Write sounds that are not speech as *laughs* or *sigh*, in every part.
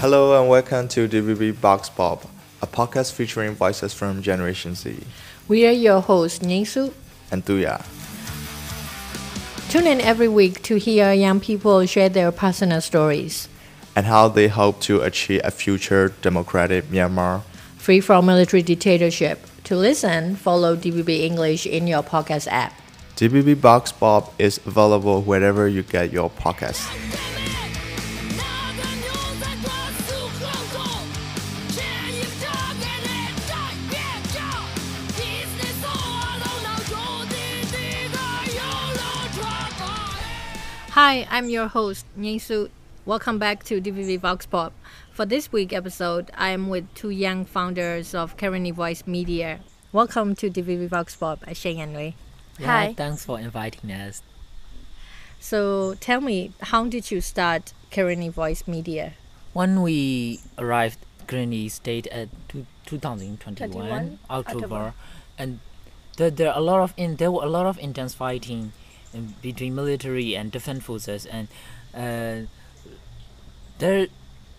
Hello and welcome to DVB Vox Pop, a podcast featuring voices from Generation Z We are your hosts, Nyingsu. and Duya. Tune in every week to hear young people share their personal stories, and how they hope to achieve a future democratic Myanmar. free from military dictatorship. To listen, follow DVB English in your podcast app. DVB Vox Pop is available wherever you get your podcasts. Hi, I'm your host, Nyingsu. Welcome back to DVB Vox Pop. For this week episode, I am with two young founders of Karenni Voice Media. Welcome to DVB Vox Pop, Shein and Wei. Yeah, Hi. thanks for inviting us. So tell me, how did you start Karenni Voice Media? When we arrived Karenni State at two, 2021 21, October, October. and there, there are a lot of in there were a lot of intense fighting in, between military and defense forces, and uh, there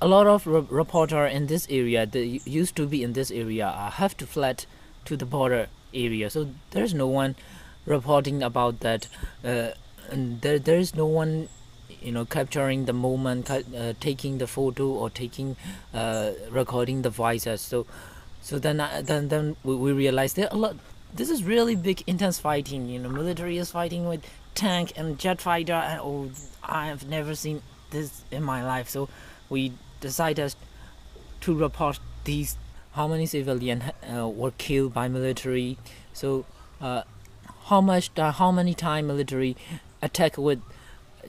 a lot of re- reporter in this area that used to be in this area uh, have to fled to the border area. So there's no one reporting about that. Uh, and there there is no one you know capturing the moment uh, taking the photo or taking uh, recording the voices so so then I, then then we, we realized there a lot this is really big intense fighting you know military is fighting with tank and jet fighter and oh i have never seen this in my life. So we decided to report these how many civilians uh, were killed by military. So uh, how much uh, how many time military attack with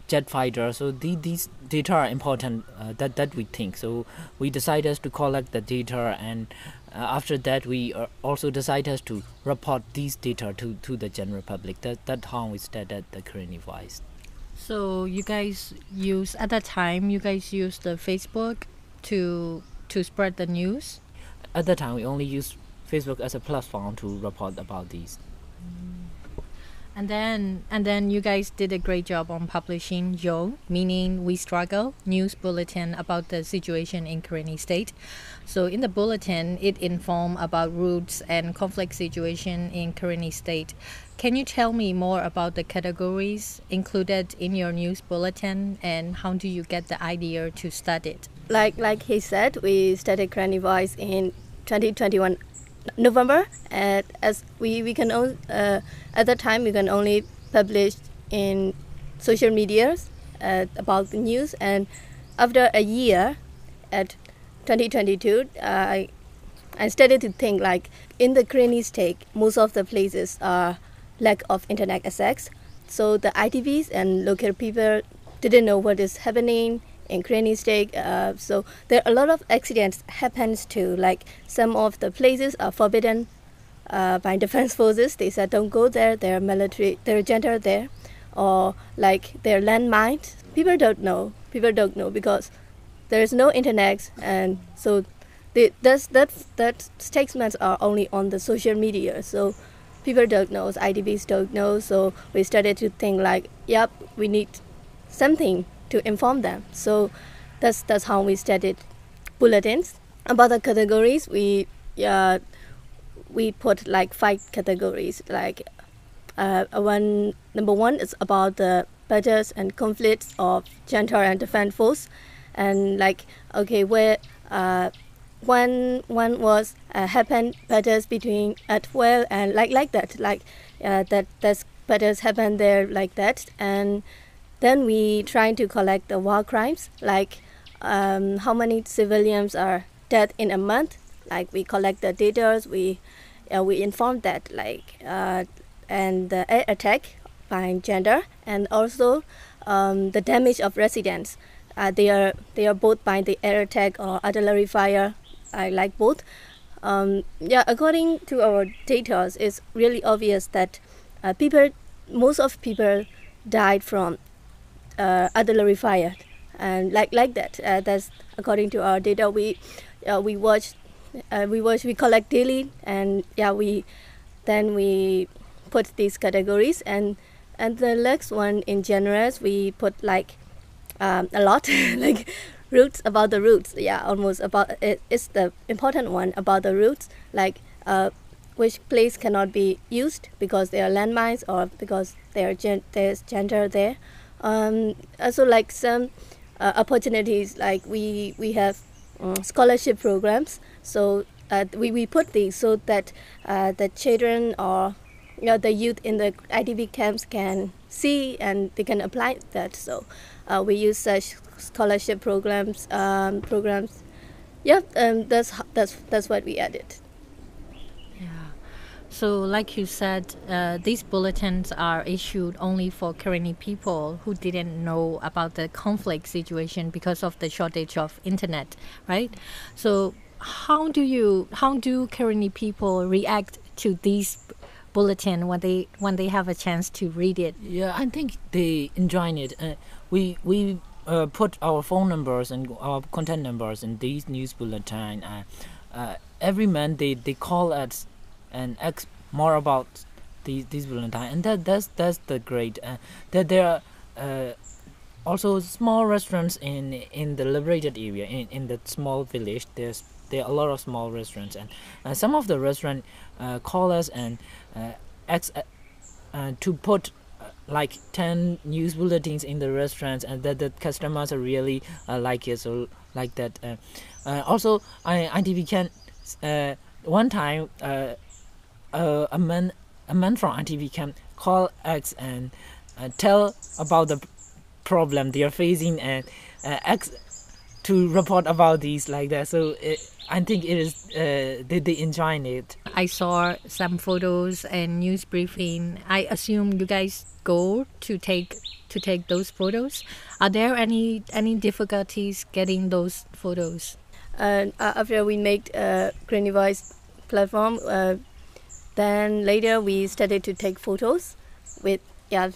jet fighter? So the, these data are important uh, that that we think. So we decided to collect the data and after that we uh, also decided to report these data to, to the general public. That that how we started the Karenni Voice So you guys use at that time you guys used the Facebook to to spread the news. at that time we only used facebook as a platform to report about these And then and then you guys did a great job on publishing Yo, meaning we struggle news bulletin about the situation in Karenni state. So in the bulletin it informed about roots and conflict situation in Karenni state. Can you tell me more about the categories included in your news bulletin and how do you get the idea to start it? like like he said, we started Karenni Voice in 2021 November, and as we we can only uh, at that time we can only publish in social medias uh, about the news, and after a year, at 2022, I I started to think like in the Karenni state, most of the places are lack of internet access, so the IDPs and local people didn't know what is happening in Karenni State. Uh, so there are a lot of accidents happens to like some of the places are forbidden uh, by *laughs* defense forces. They said don't go there. There are military, there are junta there, or like there are landmines. People don't know. People don't know because there is no internet, and so the, that's, that that statements are only on the social media. So people don't know. IDPs don't know. So we started to think like, yep, we need something to inform them. So that's that's how we started bulletins. About the categories, we uh, we put like five categories. Like uh, one number one is about the battles and conflicts of junta and defense force, and like okay where uh, one one was uh, happened battles between at well and like like that like uh, that that's battles happened there like that and then we trying to collect the war crimes, like um, how many civilians are dead in a month. Like we collect the data, we uh, we inform that like uh, and the air attack by junta and also um, the damage of residents. Uh, they are they are both by the air attack or artillery fire. I like both. Um, yeah, according to our data, it's really obvious that uh, people, most of people died from uh, fire, and like like that. Uh, that's according to our data. We uh, we watch, uh, we watch, we collect daily, and yeah, we then we put these categories, and and the next one in general we put like um, a lot, *laughs* like roots about the roots. Yeah, almost about it, it's the important one about the roots, like uh, which place cannot be used because there are landmines or because there gen- there's junta there. Um, also, like some uh, opportunities, like we we have um, scholarship programs. So uh, we we put these so that uh, the children or you know, the youth in the IDP camps can see and they can apply that. So uh, we use such scholarship programs. Um, programs. Yeah, um, that's that's that's what we added. So, like you said, uh, these bulletins are issued only for Karenni people who didn't know about the conflict situation because of the shortage of internet, right? So, how do you, how do Karenni people react to these bulletin when they when they have a chance to read it? Yeah, I think they enjoy it. Uh, we we uh, put our phone numbers and our contact numbers in these news bulletin. Uh, uh, every month they, they call us and ask more about these these bulletin, and that that's that's the great. Uh, that there are uh, also small restaurants in in the liberated area in in the small village. There's there are a lot of small restaurants, and uh, some of the restaurant uh, call us and uh, ask uh, uh, to put uh, like 10 news bulletins in the restaurants and that the customers are really like it so like that also I, IDP camp one time uh, uh, a man a man from IDP camp call us and uh, tell about the problem they are facing and uh, ask to report about these like that so it, I think it is uh, they, they enjoy it I saw some photos and news briefing. I assume you guys go to take to take those photos. Are there any any difficulties getting those photos? Uh, after we made a Karenni Voice platform, uh, then later we started to take photos with yeah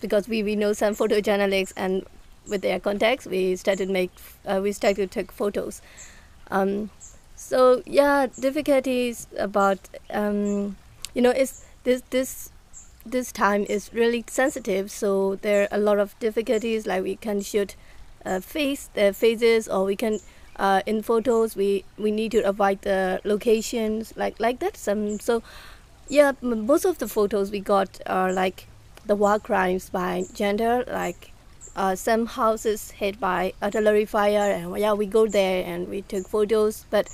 because we, we know some photojournalists and with their contacts we started make uh, we started to take photos. Um, so yeah, difficulties about um, you know it's this this this time is really sensitive. So there are a lot of difficulties like we can shoot uh, face the faces or we can uh, in photos we we need to avoid the locations like like that. Some so yeah, most of the photos we got are like the war crimes by junta like. Uh, some houses hit by artillery fire and yeah we go there and we took photos but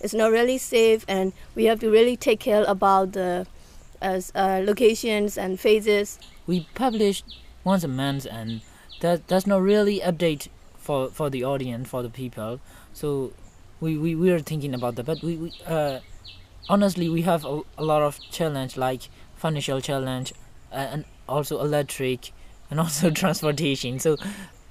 it's not really safe and we have to really take care about the as uh, locations and phases we publish once a month and that that's not really update for for the audience for the people so we we, we are thinking about that but we, we uh honestly we have a, a lot of challenge like financial challenge uh, and also electric and also *laughs* transportation so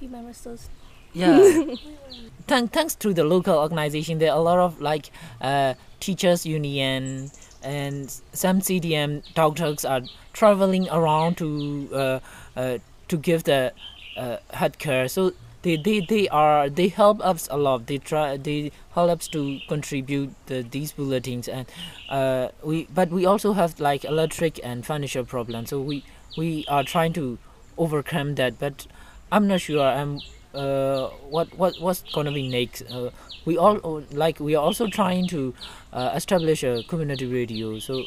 remember those. Yeah. *laughs* Thank, thanks to the local organization there are a lot of like uh, teachers union and some cdm doctors are traveling around to uh, uh, to give the uh, health care so they, they, they are they help us a lot. They try they help us to contribute the, these bulletins and uh, we but we also have like electric and financial problems. So we we are trying to overcome that but i'm not sure i'm uh, what what what's gonna be next. Uh, we all like we are also trying to uh, establish a community radio. So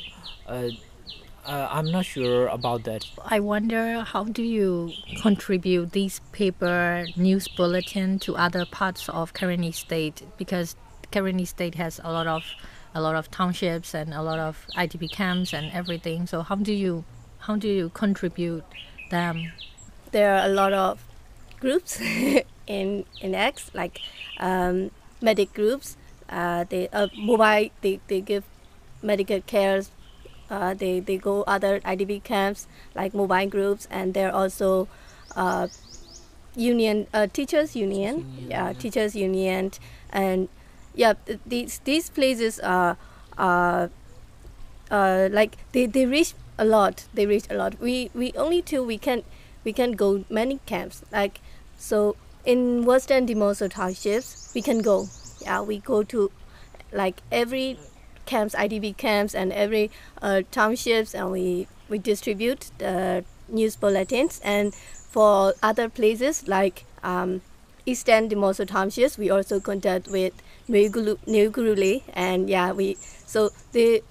uh, i'm not sure about that I wonder how do you contribute these paper news bulletin to other parts of Karenni State because Karenni State has a lot of a lot of townships and a lot of IDP camps and everything. So how do you how do you contribute them? there are a lot of groups *laughs* in in X like um, medic groups uh, they uh, mobile they, they give medical cares uh, they, they go other IDP camps like mobile groups and there are also uh, union uh, teachers union. Union, yeah, yeah. teachers union. And yeah these these places are are uh, like they, they reach a lot. They reach a lot. We we only two we can we can go many camps. Like so in western Dimoso townships we can go. Yeah we go to like every camps idp camps and every uh, townships and we we distribute the news bulletins and for other places like um, Eastern Dimoso townships. We also contact with New Gurule, and yeah, we so they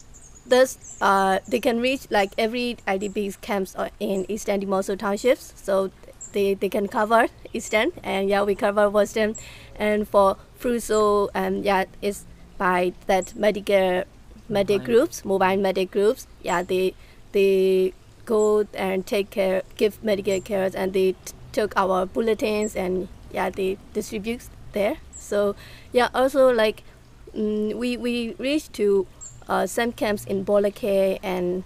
thus uh, they can reach like every IDP camps in Eastern Dimoso townships. So they, they can cover Eastern, and yeah, we cover Western, and for Hpruso, and yeah, it's by that Medicare medic groups, mobile medic groups. Yeah, they they go and take care, give Medicare care, and they t- took our bulletins and yeah, they distribute there. So yeah, also like mm, we we reached to uh, some camps in Bolake and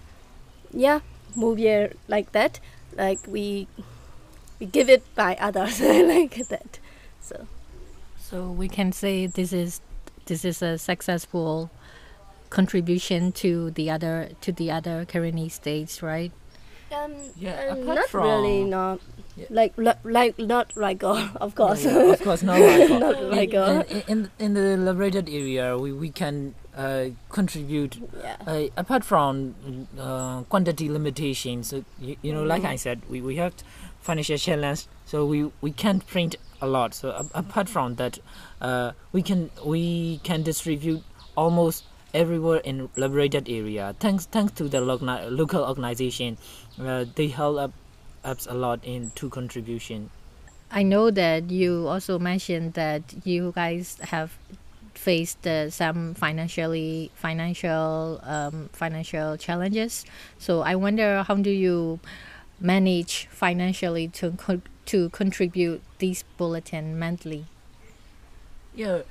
yeah, Mouvier like that. Like we we give it by others *laughs* like that. So so we can say this is this is a successful contribution to the other to the other Karenni states, right? Um, Yeah, apart not from- really, not Yeah. like li- like not Rigor, *laughs* of course. Yeah, of course, not Rigor. *laughs* Not In- Rigor. In, in, in the liberated area, we, we can uh, contribute yeah. uh, apart from uh, quantity limitations. So, you, you know, like Mhm. I said, we, we have financial challenge, so we, we can't print a lot. So apart from that, uh, we can we can distribute almost everywhere in liberated area. Thanks thanks to the local local organization, uh, they help up us a lot in to contribution. I know that you also mentioned that you guys have faced uh, some financially financial um, financial challenges. So I wonder how do you manage financially to to contribute this bulletin monthly? Yeah,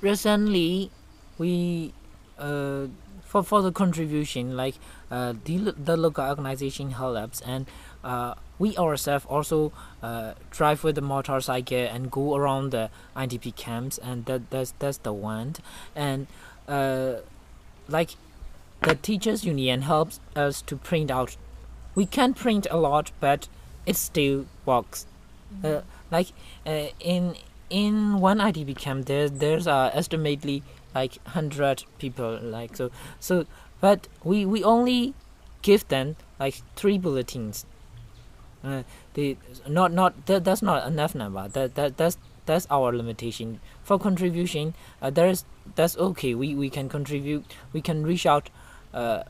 recently we uh, for for the contribution like uh, the the local organization helps and uh, we ourselves also uh, drive with the motorcycle and go around the IDP camps and that that's that's the one and uh, like the teachers union helps us to print out we can print a lot but it still works. Uh, like uh, in in one IDP camp there there's uh, estimately like 100 people like so so but we we only give them like three bulletins. Uh, the not not that, that's not enough number. That, that that's that's our limitation. For contribution uh, there is that's okay. We we can contribute we can reach out uh,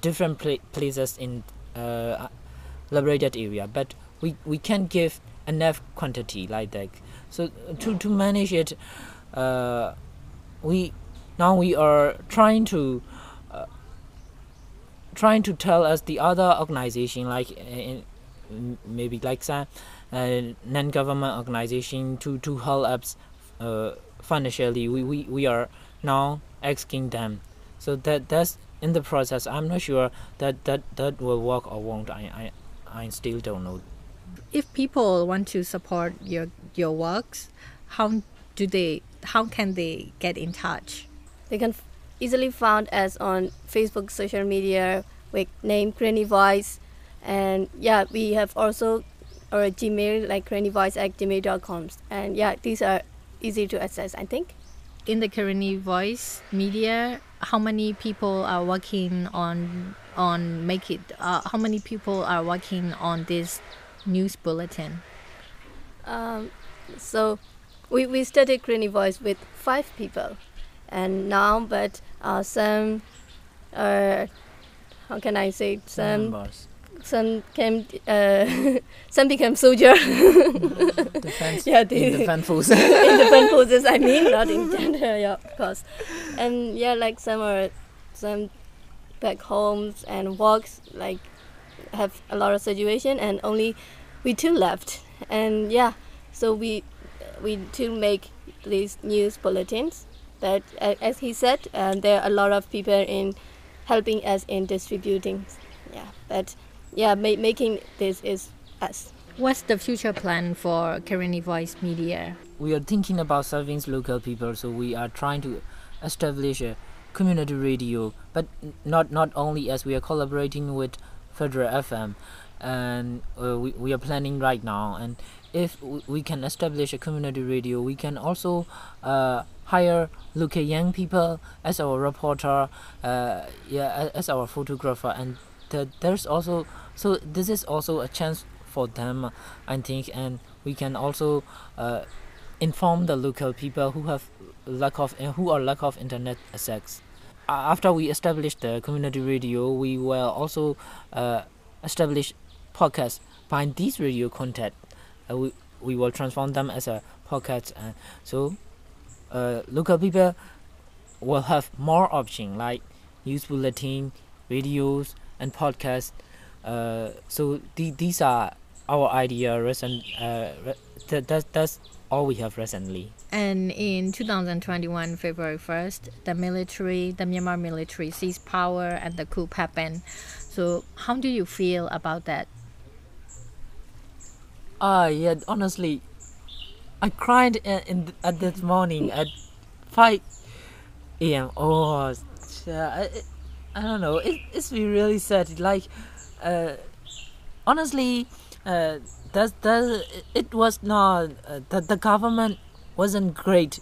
different pla- places in uh, liberated area but we we can't give enough quantity like that so to to manage it uh, we now we are trying to uh, trying to tell us the other organization like uh, in, maybe like some uh, non-government organization to to help us uh, financially. We, we we are now asking them. So that that's in the process i'm not sure that that that will work or won't i i, I still don't know If people want to support your your works, how do they how can they get in touch? They can f- easily found us on Facebook, social media with name Karenni Voice, and yeah, we have also our Gmail like crannyvoice at gmail.com. And yeah, these are easy to access. I think. in the Karenni Voice media, how many people are working on on make it? Uh, how many people are working on this news bulletin? Um, so we, we started Karenni Voice with five people, and now but uh, some, uh, how can I say some Numbers. Some came uh, *laughs* some became soldier defense *laughs* Yeah, in the- *laughs* defense forces in different poses. I mean, not in junta, yeah, of course. And yeah, like some are some back homes and works like have a lot of situation, and only we two left. And yeah, so we we two make these news bulletins. That uh, as he said, uh, there are a lot of people in helping us in distributing. Yeah, but yeah, ma- making this is us. What's the future plan for Karenni Voice Media? we are thinking about serving local people so we are trying to establish a community radio but not not only as we are collaborating with federal fm and uh, we, we are planning right now and if we can establish a community radio we can also uh, hire local young people as our reporter uh, yeah as our photographer and th- there's also so this is also a chance for them i think and we can also uh, inform the local people who have lack of uh, who are lack of internet access. Uh, after we established the community radio, we will also uh, establish podcasts Find these radio content. Uh, we we will transform them as a podcast, and so uh, local people will have more options like news bulletin, videos, and podcasts. Uh, so the, these are our idea recent. Uh, that, that's that's all we have recently. And in 2021, February 1st, the military, the Myanmar military seized power and the coup happened. So how do you feel about that? Ah, yeah. Honestly, I cried in, in at this morning at five a.m. Oh, I, I don't know. It, it's really sad. Like, uh, honestly, uh, that that it was not uh, that the government wasn't great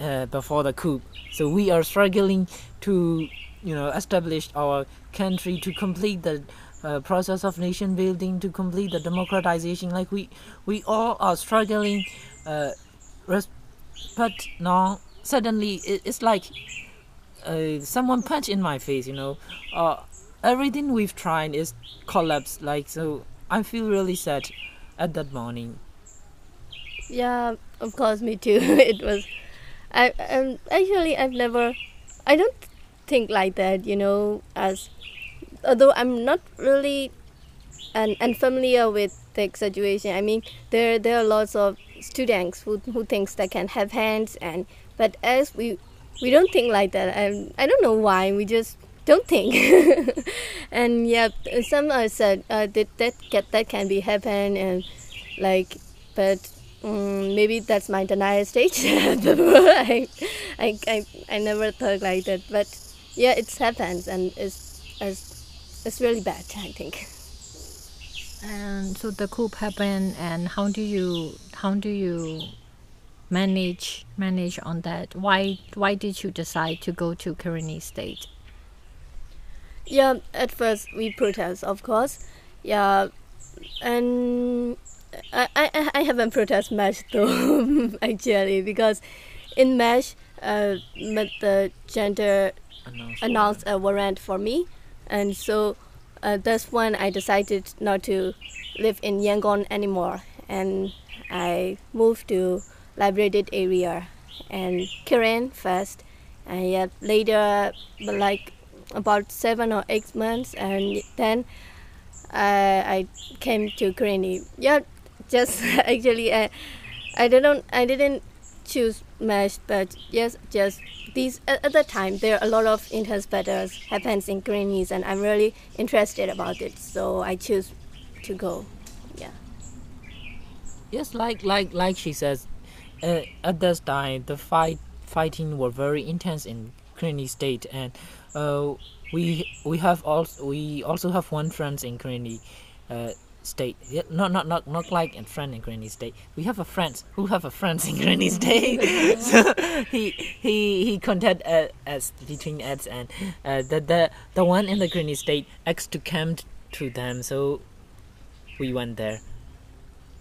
uh, before the coup. So we are struggling to, you know, establish our country to complete the uh, process of nation building to complete the democratization like we we all are struggling uh, but now suddenly it, it's like uh, someone punch in my face you know. Uh, everything we've tried is collapsed like so i feel really sad at that morning. Yeah of course me too. *laughs* It was i um, actually i've never i don't think like that you know as although I'm not really and unfamiliar with the situation. I mean, there there are lots of students who who thinks they can have hands, and but as we we don't think like that. And I don't know why. We just don't think. *laughs* and yeah, some are said uh, that that that can be happen and like, but um, maybe that's my denial stage. *laughs* I, I, I, I never thought like that, but yeah, it happens and it's, it's it's really bad, I think. And so the coup happened, and how do you how do you manage manage on that? Why why did you decide to go to Karenni State? Yeah, at first we protest, of course. Yeah, and I I, I haven't protest much *laughs* though actually because in Mesh, uh, the junta announced a warrant for me and so uh, that's when I decided not to live in Yangon anymore, and I moved to liberated area and Karen first, and yet later, like about seven or eight months, and then I, I came to Karenni. Yeah, just *laughs* actually uh, I, I didn't I didn't choose mesh, but yes, just these at the time there are a lot of intense battles happens in Karennis, and I'm really interested about it, so I choose to go. Yeah. Yes, like like like she says, uh, at this time the fight fighting were very intense in Karenni state, and uh, we we have also we also have one friends in Karenni. Uh, state. Not not not not like in friend in Karenni State. We have a friend who have a friends in Karenni *laughs* State. *laughs* so he he he contact uh, us between us and uh, the the the one in the Karenni State asked to come to them. So we went there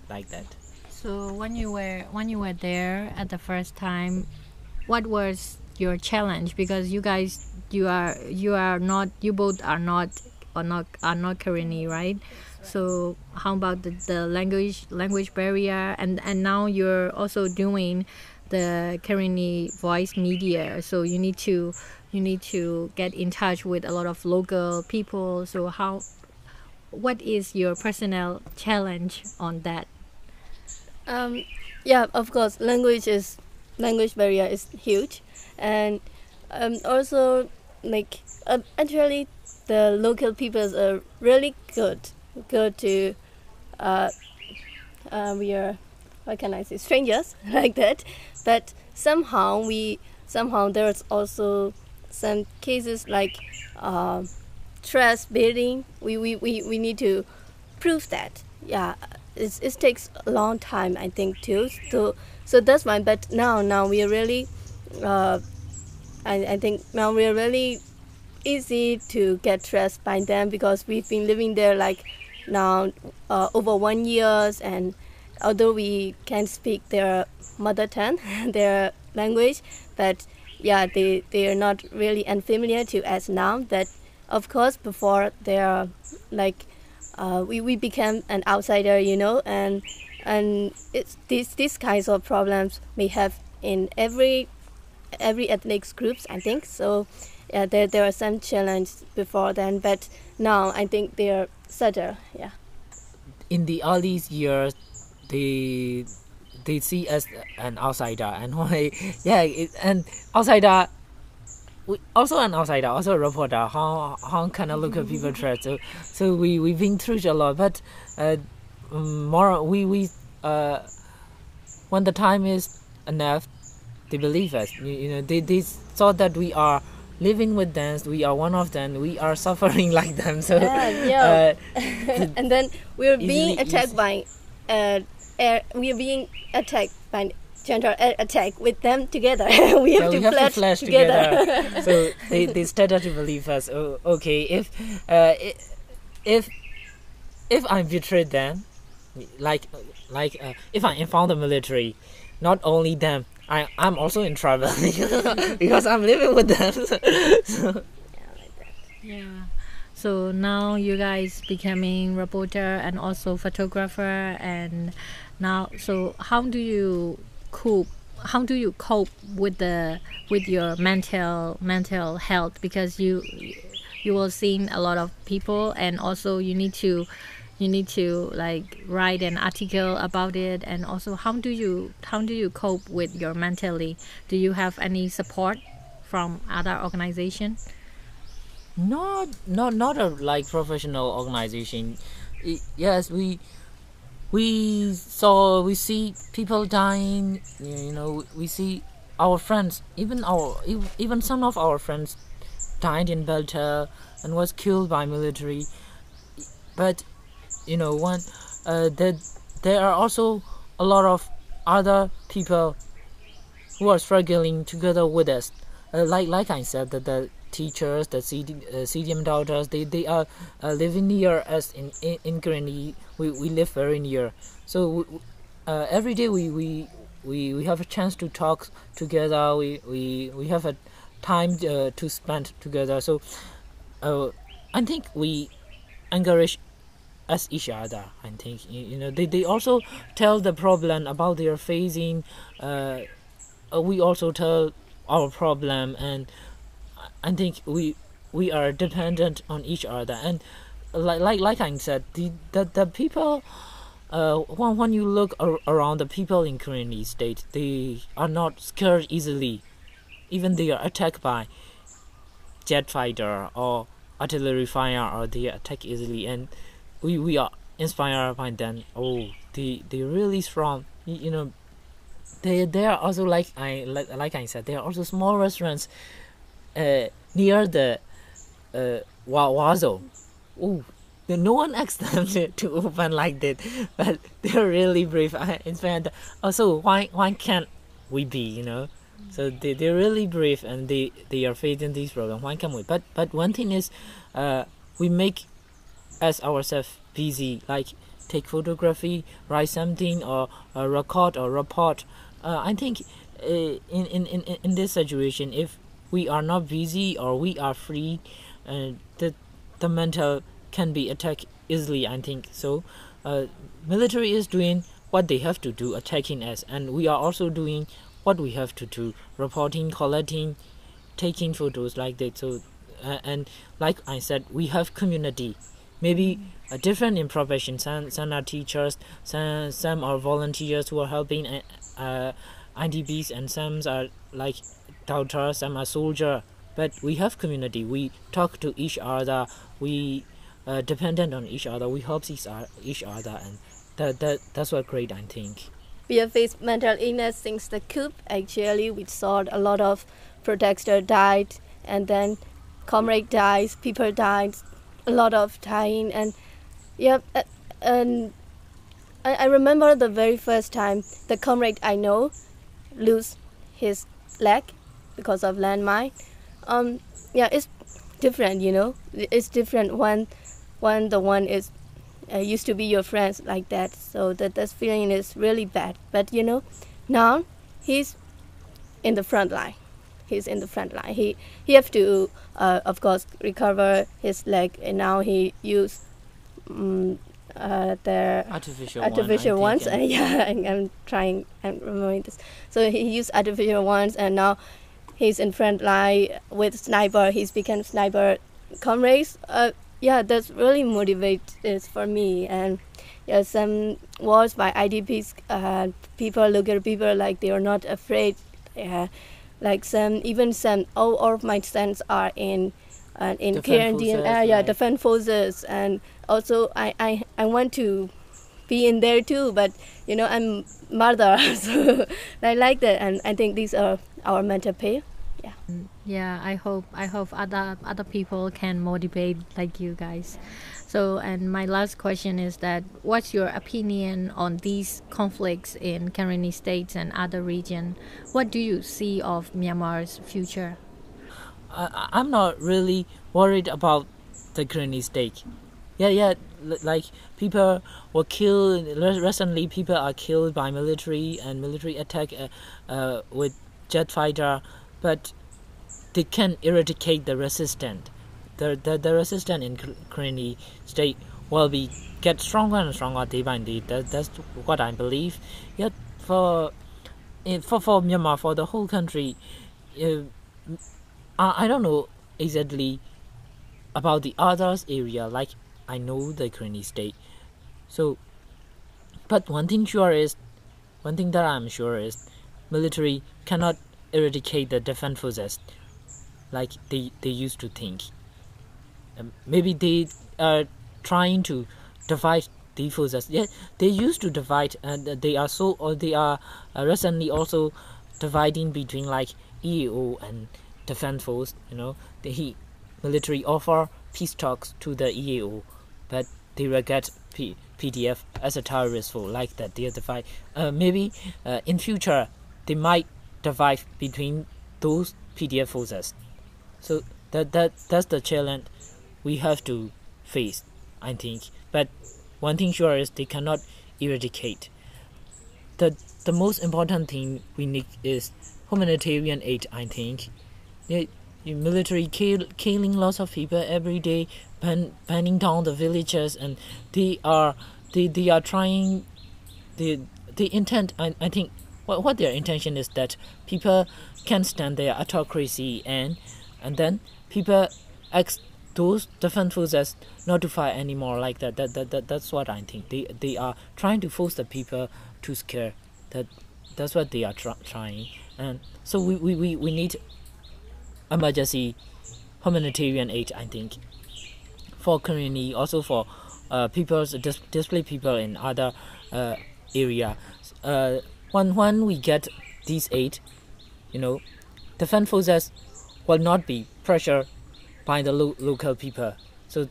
like that. So when you were when you were there at the first time, what was your challenge? Because you guys you are you are not you both are not are not are not Karenni, right? So how about the, the language language barrier and and now you're also doing the Karenni voice media. So you need to you need to get in touch with a lot of local people. So how what is your personal challenge on that? Um, yeah, of course, language is language barrier is huge, and um, also like uh, actually the local peoples are really good. Go to uh, uh, we are what can I say strangers *laughs* like that. But somehow we somehow there's also some cases like uh, trust building we, we, we, we need to prove that. Yeah it's, it takes a long time I think too so so that's why but now now we are really uh, I, I think now we are really easy to get trust by them because we've been living there like now uh, over one years and although we can speak their mother tongue, *laughs* their language, but yeah, they, they are not really unfamiliar to us now. That of course before they are like uh, we, we became an outsider, you know, and and it's these these kinds of problems we have in every every ethnic groups I think. So yeah there there are some challenges before then but now I think they're settled yeah. In the early years they they see us an outsider and *laughs* why yeah it, and outsider we also an outsider also a reporter. How how can I look at people threat. So so we we've been through a lot. But uh, more we we uh, when the time is enough they believe us. You, you know they, they thought that we are living with them. We are one of them. We are *laughs* suffering like them. So yeah, yeah. Uh, *laughs* and then we're being attacked easy. by uh, air, we're being attacked by junta attack with them together. *laughs* we have, to, we have flash to flash together. together. *laughs* so they, they started to believe us. Oh, okay, if uh, if if I betrayed them, like like uh, if I inform the military, not only them, I I'm also in trouble *laughs* because I'm living with them. so. Yeah. So now you guys becoming reporter and also photographer and now so how do you cope how do you cope with the with your mental mental health? Because you you will see a lot of people and also you need to you need to like write an article about it. And also how do you how do you cope with your mentally? Do you have any support from other organization? Not not not a like professional organization. Yes we we saw we see people dying you know we see our friends even our even some of our friends died in Belter and was killed by military. But you know one uh, that there are also a lot of other people who are struggling together with us. Uh, like like I said that the teachers the CD, uh, CDM doctors they, they are uh, living near us in in, in we, we live very near. So uh, every day we, we we we have a chance to talk together. We we, we have a time uh, to spend together. So uh, I think we encourage us each other i think. You, know they, they also tell the problem about their facing. Uh, we also tell our problem and i think we we are dependent on each other and like like like i said the the, the people uh, when, when you look ar- around the people in Karenni state, they are not scared easily. Even they are attacked by jet fighter or artillery fire, or they attack easily. And we we are inspired by them. Oh, they they really strong. You, you know, they they are also like I like, like I said, they are also small restaurants, uh, near the, uh, Wazo. Oh, no one asked them *laughs* to, open like that, *laughs* but they're really brave. I inspired. Also, why why can't we be? You know. So they, they're really brave and they, they are facing this problem. Why can't we? But but one thing is, uh, we make as ourselves busy like take photography write something or uh, record or report uh, i think uh, in, in, in, in this situation if we are not busy or we are free uh, the, the mental can be attacked easily i think. So uh, military is doing what they have to do attacking us. And we are also doing what we have to do reporting collecting taking photos like that. So uh, and like i said we have community. Maybe uh, different in profession. Some some are teachers, some some are volunteers who are helping uh, uh IDPs, and some are like doctors, some are soldier. But we have community. We talk to each other. We uh, dependent on each other. We help each, each other, and that that that's what great I think. We have faced mental illness since the coup. Actually, we saw a lot of protesters died, and then comrade died, people died, a lot of time and yeah uh, and I, I remember the very first time the comrade I know lose his leg because of landmine um yeah it's different you know it's different when when the one is uh, used to be your friends like that. So that that feeling is really bad. But you know, now he's in the front line. He's in the front line. He he have to, uh, of course, recover his leg, and now he use um, uh, the artificial artificial one, ones. Uh, *laughs* yeah, I'm, I'm trying. I'm remembering this. So he used artificial ones, and now he's in front line with sniper. He's become sniper comrades. Uh, yeah, that's really motivates for me. And yeah, some wars by IDPs, uh, people look at people like they are not afraid. Yeah, like some even some all, all of my sons are in uh, in forces, area, like- defense forces, and also I, I I want to be in there too. But you know I'm mother, *laughs* so I like that, and I think these are our mental pay. Yeah yeah i hope i hope other other people can motivate like you guys so and my last question is that what's your opinion on these conflicts in Karenni states and other region what do you see of myanmar's future I, I- I'm not really worried about the Karenni state. Yeah, yeah, like people were killed recently. People are killed by military and military attack uh, uh, with jet fighter, but they can eradicate the resistant. The the, the resistant in Kar- state will be get stronger and stronger day by day. That, that's what I believe. Yet for in, for for Myanmar for the whole country. Uh, I, I don't know exactly about the others area like I know the Karenni state so but one thing sure is one thing that I'm sure is military cannot eradicate the defense forces like they, they used to think. Um, maybe they are trying to divide the forces yeah they used to divide and they are so or they are uh, recently also dividing between like EAO and defense force you know. The he military offer peace talks to the EAO but they regard P- PDF as a terrorist force like that they divide. Uh, maybe uh, in future they might divide between those PDF forces so that that that's the challenge we have to face I think. But one thing sure is they cannot eradicate. The the most important thing we need is humanitarian aid I think. The the military kill, killing lots of people every day ban, banning down the villages and they are they, they are trying the the intent I, I think what, what their intention is that people can stand their autocracy and and then people ask those defense forces not to fight anymore like that. That, that, that that's what I think. They they are trying to force the people to scare. That that's what they are try, trying. And so we, we, we, we need emergency humanitarian aid. I think for community, also for uh, people dis- displaced people in other uh, area. Uh, when when we get these aid, you know, the defense forces will not be pressured by the lo- local people. So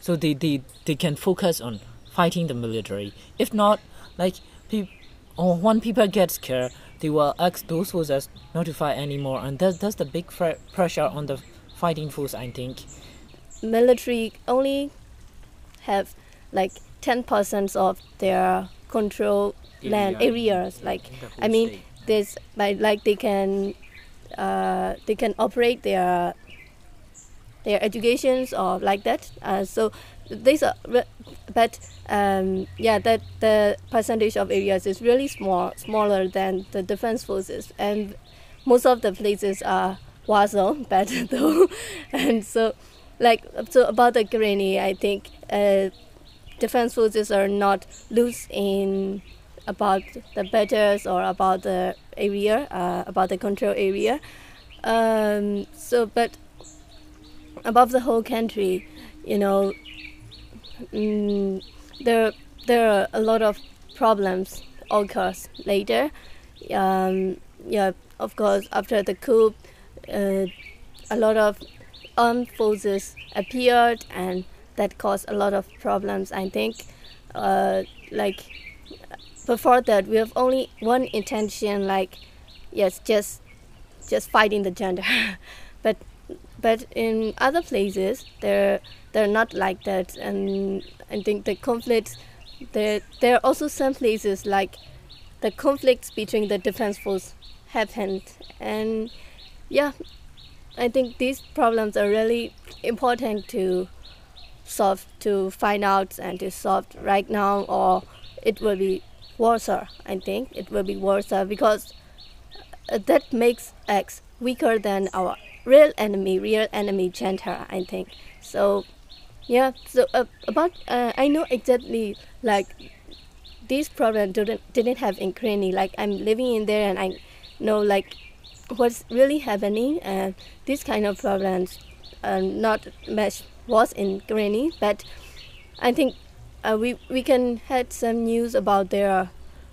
so they, they, they can focus on fighting the military. If not, like pe- or when people get scared, they will ask those forces not to fight anymore, and that's that's the big fre- pressure on the fighting force. I think. Military only have like ten percent of their control land areas. Like in the whole I mean, state. by like they can uh, they can operate their their educations or like that. Uh, so these are, but um, yeah, that the percentage of areas is really small, smaller than the defense forces, and most of the places are war zone, *laughs* though, and so like so about the Karenni, I think uh, defense forces are not loose in about the battles or about the area, uh, about the control area. Um, so, but above the whole country, you know, mm, there there are a lot of problems occurs later. Um, yeah, of course, after the coup, uh, a lot of armed forces appeared, and that caused a lot of problems. I think, uh, like before that, we have only one intention, like yes, just just fighting the junta, *laughs* but but in other places they're they're not like that. And I think the conflicts there there are also some places like the conflicts between the defense force happened. And yeah I think these problems are really important to solve to find out and to solve right now or it will be worse I think it will be worse because uh, that makes X weaker than our real enemy real enemy center I think. So yeah so uh, about uh, I know exactly like this problem didn't didn't have in Ukraine like I'm living in there and I know like what's really happening and this kind of problems uh, not much was in Karenni, but I think uh, we we can had some news about their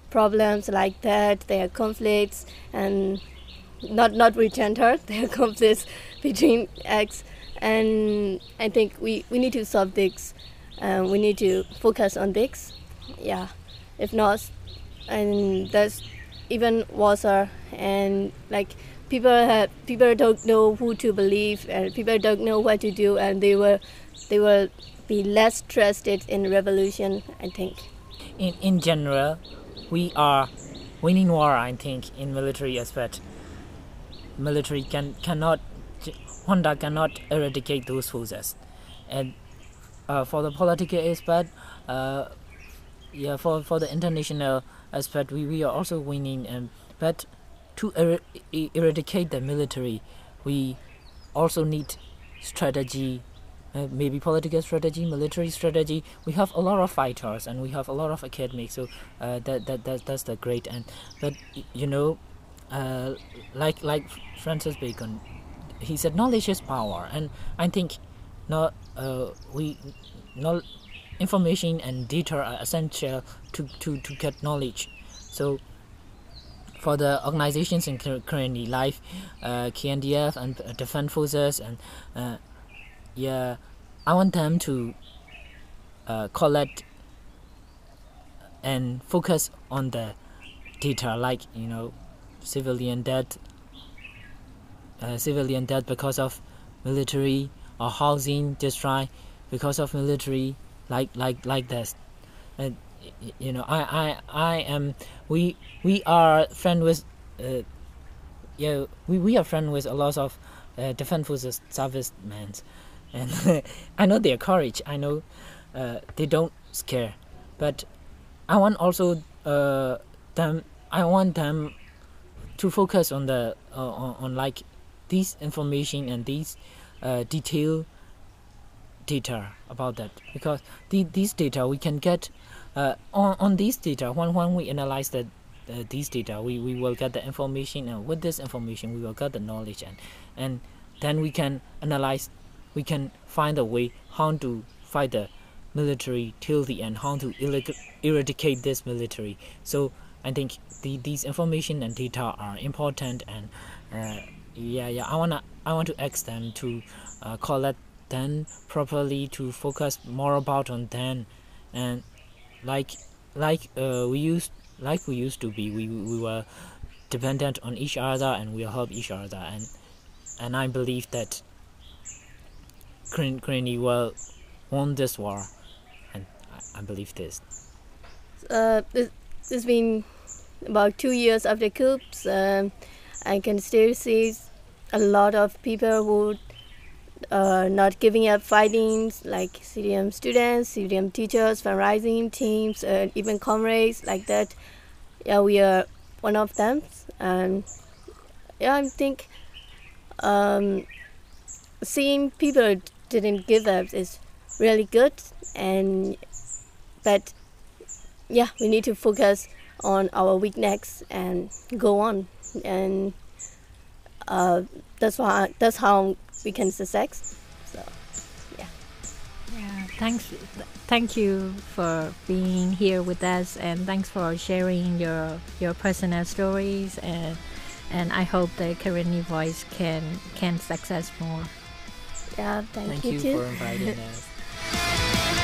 problems like that, their conflicts, and not not re-gender, *laughs* their conflicts between X, and I think we, we need to solve this. Uh, we need to focus on this. Yeah, if not, and that's even worse. And like people have people don't know who to believe and people don't know what to do and they will they will be less trusted in revolution i think. In in general we are winning war i think in military aspect military can cannot honda cannot eradicate those forces. And uh, for the political aspect uh, yeah for for the international aspect we, we are also winning and but to er eradicate the military, we also need strategy, uh, maybe political strategy, military strategy. We have a lot of fighters and we have a lot of academics, so uh, that, that that that's the great end. But you know, uh, like like Francis Bacon, he said knowledge is power, and I think not uh, we not information and data are essential to, to, to get knowledge. So for the organizations in Karenni life, uh, KNDF and uh, Defense Forces, and uh, yeah, I want them to uh, collect and focus on the data, like you know, civilian death, uh, civilian death because of military or housing destroy because of military, like like like this, and you know I I I am we we are friend with uh, yeah we, we are friend with a lot of uh, defense forces servicemen and *laughs* I know their courage. I know uh, they don't scare. But I want also uh, them I want them to focus on the uh, on, on like this information and these uh, detail data about that. Because the, these data we can get uh, on, on these data when, when we analyze the uh, these data we, we will get the information and with this information we will get the knowledge and and then we can analyze we can find a way how to fight the military till the end how to eradicate this military. So i think the, these information and data are important and uh, yeah yeah i want to i want to ask them to uh, collect them properly to focus more about on them. And like like uh, we used like we used to be we, we were dependent on each other and we help each other. And and I believe that Ukraine will won this war and I, believe this uh, this, it's been about two years after coups um, I can still see a lot of people who are not giving up fighting like CDM students, CDM teachers, fundraising teams, and even comrades like that. Yeah, we are one of them. And yeah, I think um, seeing people didn't give up is really good. And but yeah, we need to focus on our weakness and go on. And uh, that's why that's how we can success. So, yeah. Yeah. Thanks. Thank you for being here with us, and thanks for sharing your your personal stories. and And I hope the Karenni Voice can can success more. Yeah, thank, thank you, you for inviting us. *laughs*